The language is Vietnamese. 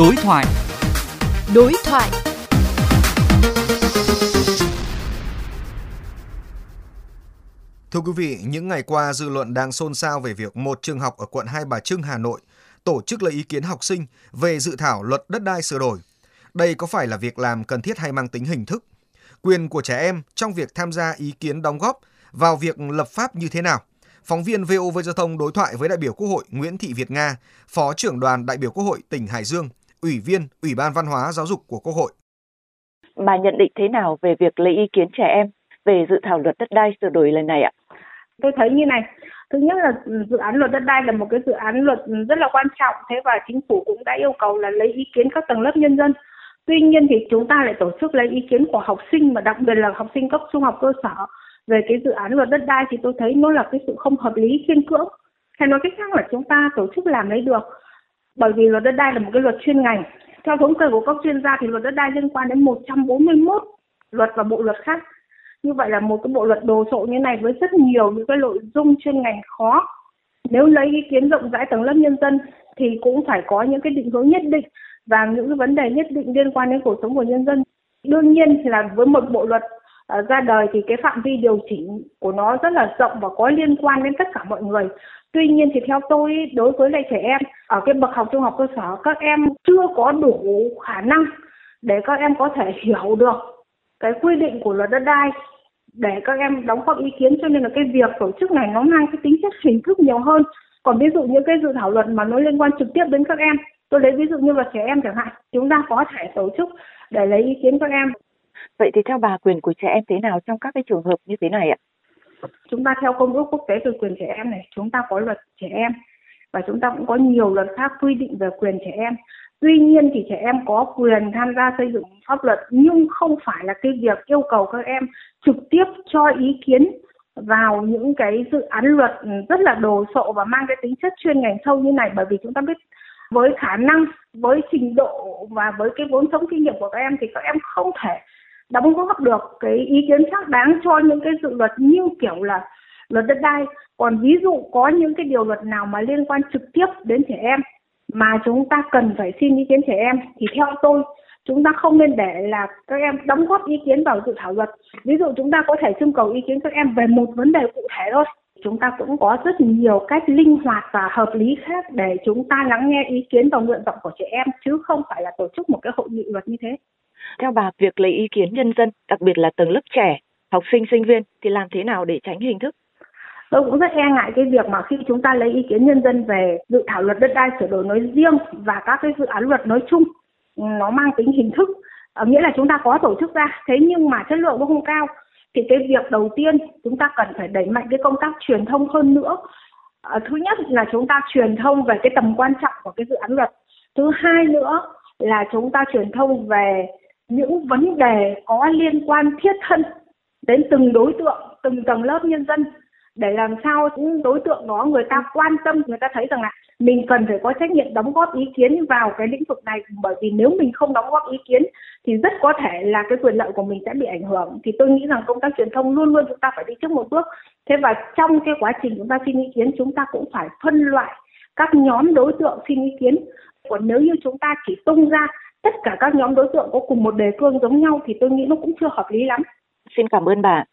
Đối thoại. Đối thoại. Thưa quý vị, những ngày qua dư luận đang xôn xao về việc một trường học ở quận Hai Bà Trưng, Hà Nội tổ chức lấy ý kiến học sinh về dự thảo luật đất đai sửa đổi. Đây có phải là việc làm cần thiết hay mang tính hình thức? Quyền của trẻ em trong việc tham gia ý kiến đóng góp vào việc lập pháp như thế nào? Phóng viên VOV Giao thông đối thoại với đại biểu Quốc hội Nguyễn Thị Việt Nga, Phó trưởng đoàn đại biểu Quốc hội tỉnh Hải Dương, Ủy viên Ủy ban Văn hóa Giáo dục của Quốc hội. Bà nhận định thế nào về việc lấy ý kiến trẻ em về dự thảo luật đất đai sửa đổi lần này ạ? Tôi thấy như này, thứ nhất là dự án luật đất đai là một cái dự án luật rất là quan trọng, thế và chính phủ cũng đã yêu cầu là lấy ý kiến các tầng lớp nhân dân. Tuy nhiên thì chúng ta lại tổ chức lấy ý kiến của học sinh và đặc biệt là học sinh cấp trung học cơ sở về cái dự án luật đất đai thì tôi thấy nó là cái sự không hợp lý khiên cưỡng hay nói cách khác là chúng ta tổ chức làm lấy được bởi vì luật đất đai là một cái luật chuyên ngành. Theo thống kê của các chuyên gia thì luật đất đai liên quan đến 141 luật và bộ luật khác. Như vậy là một cái bộ luật đồ sộ như này với rất nhiều những cái nội dung chuyên ngành khó. Nếu lấy ý kiến rộng rãi tầng lớp nhân dân thì cũng phải có những cái định hướng nhất định và những cái vấn đề nhất định liên quan đến cuộc sống của nhân dân. Đương nhiên là với một bộ luật uh, ra đời thì cái phạm vi điều chỉnh của nó rất là rộng và có liên quan đến tất cả mọi người. Tuy nhiên thì theo tôi đối với lại trẻ em ở cái bậc học trung học cơ sở các em chưa có đủ khả năng để các em có thể hiểu được cái quy định của luật đất đai để các em đóng góp ý kiến. Cho nên là cái việc tổ chức này nó mang cái tính chất hình thức nhiều hơn. Còn ví dụ như cái dự thảo luật mà nó liên quan trực tiếp đến các em tôi lấy ví dụ như là trẻ em chẳng hạn chúng ta có thể tổ chức để lấy ý kiến các em. Vậy thì theo bà quyền của trẻ em thế nào trong các cái trường hợp như thế này ạ? Chúng ta theo công ước quốc tế về quyền trẻ em này, chúng ta có luật trẻ em và chúng ta cũng có nhiều luật khác quy định về quyền trẻ em. Tuy nhiên thì trẻ em có quyền tham gia xây dựng pháp luật nhưng không phải là cái việc yêu cầu các em trực tiếp cho ý kiến vào những cái dự án luật rất là đồ sộ và mang cái tính chất chuyên ngành sâu như này bởi vì chúng ta biết với khả năng, với trình độ và với cái vốn sống kinh nghiệm của các em thì các em không thể đóng góp được cái ý kiến xác đáng cho những cái dự luật như kiểu là luật đất đai. Còn ví dụ có những cái điều luật nào mà liên quan trực tiếp đến trẻ em mà chúng ta cần phải xin ý kiến trẻ em, thì theo tôi, chúng ta không nên để là các em đóng góp ý kiến vào dự thảo luật. Ví dụ chúng ta có thể trưng cầu ý kiến các em về một vấn đề cụ thể thôi. Chúng ta cũng có rất nhiều cách linh hoạt và hợp lý khác để chúng ta lắng nghe ý kiến và nguyện vọng của trẻ em, chứ không phải là tổ chức một cái hội nghị luật như thế theo bà, việc lấy ý kiến nhân dân, đặc biệt là tầng lớp trẻ, học sinh, sinh viên thì làm thế nào để tránh hình thức? Tôi cũng rất e ngại cái việc mà khi chúng ta lấy ý kiến nhân dân về dự thảo luật đất đai sửa đổi nói riêng và các cái dự án luật nói chung, ừ, nó mang tính hình thức. Ờ, nghĩa là chúng ta có tổ chức ra, thế nhưng mà chất lượng nó không cao. Thì cái việc đầu tiên chúng ta cần phải đẩy mạnh cái công tác truyền thông hơn nữa. Ờ, thứ nhất là chúng ta truyền thông về cái tầm quan trọng của cái dự án luật. Thứ hai nữa là chúng ta truyền thông về những vấn đề có liên quan thiết thân đến từng đối tượng, từng tầng lớp nhân dân để làm sao những đối tượng đó người ta quan tâm, người ta thấy rằng là mình cần phải có trách nhiệm đóng góp ý kiến vào cái lĩnh vực này. Bởi vì nếu mình không đóng góp ý kiến thì rất có thể là cái quyền lợi của mình sẽ bị ảnh hưởng. Thì tôi nghĩ rằng công tác truyền thông luôn luôn chúng ta phải đi trước một bước. Thế và trong cái quá trình chúng ta xin ý kiến chúng ta cũng phải phân loại các nhóm đối tượng xin ý kiến còn nếu như chúng ta chỉ tung ra tất cả các nhóm đối tượng có cùng một đề cương giống nhau thì tôi nghĩ nó cũng chưa hợp lý lắm. Xin cảm ơn bà.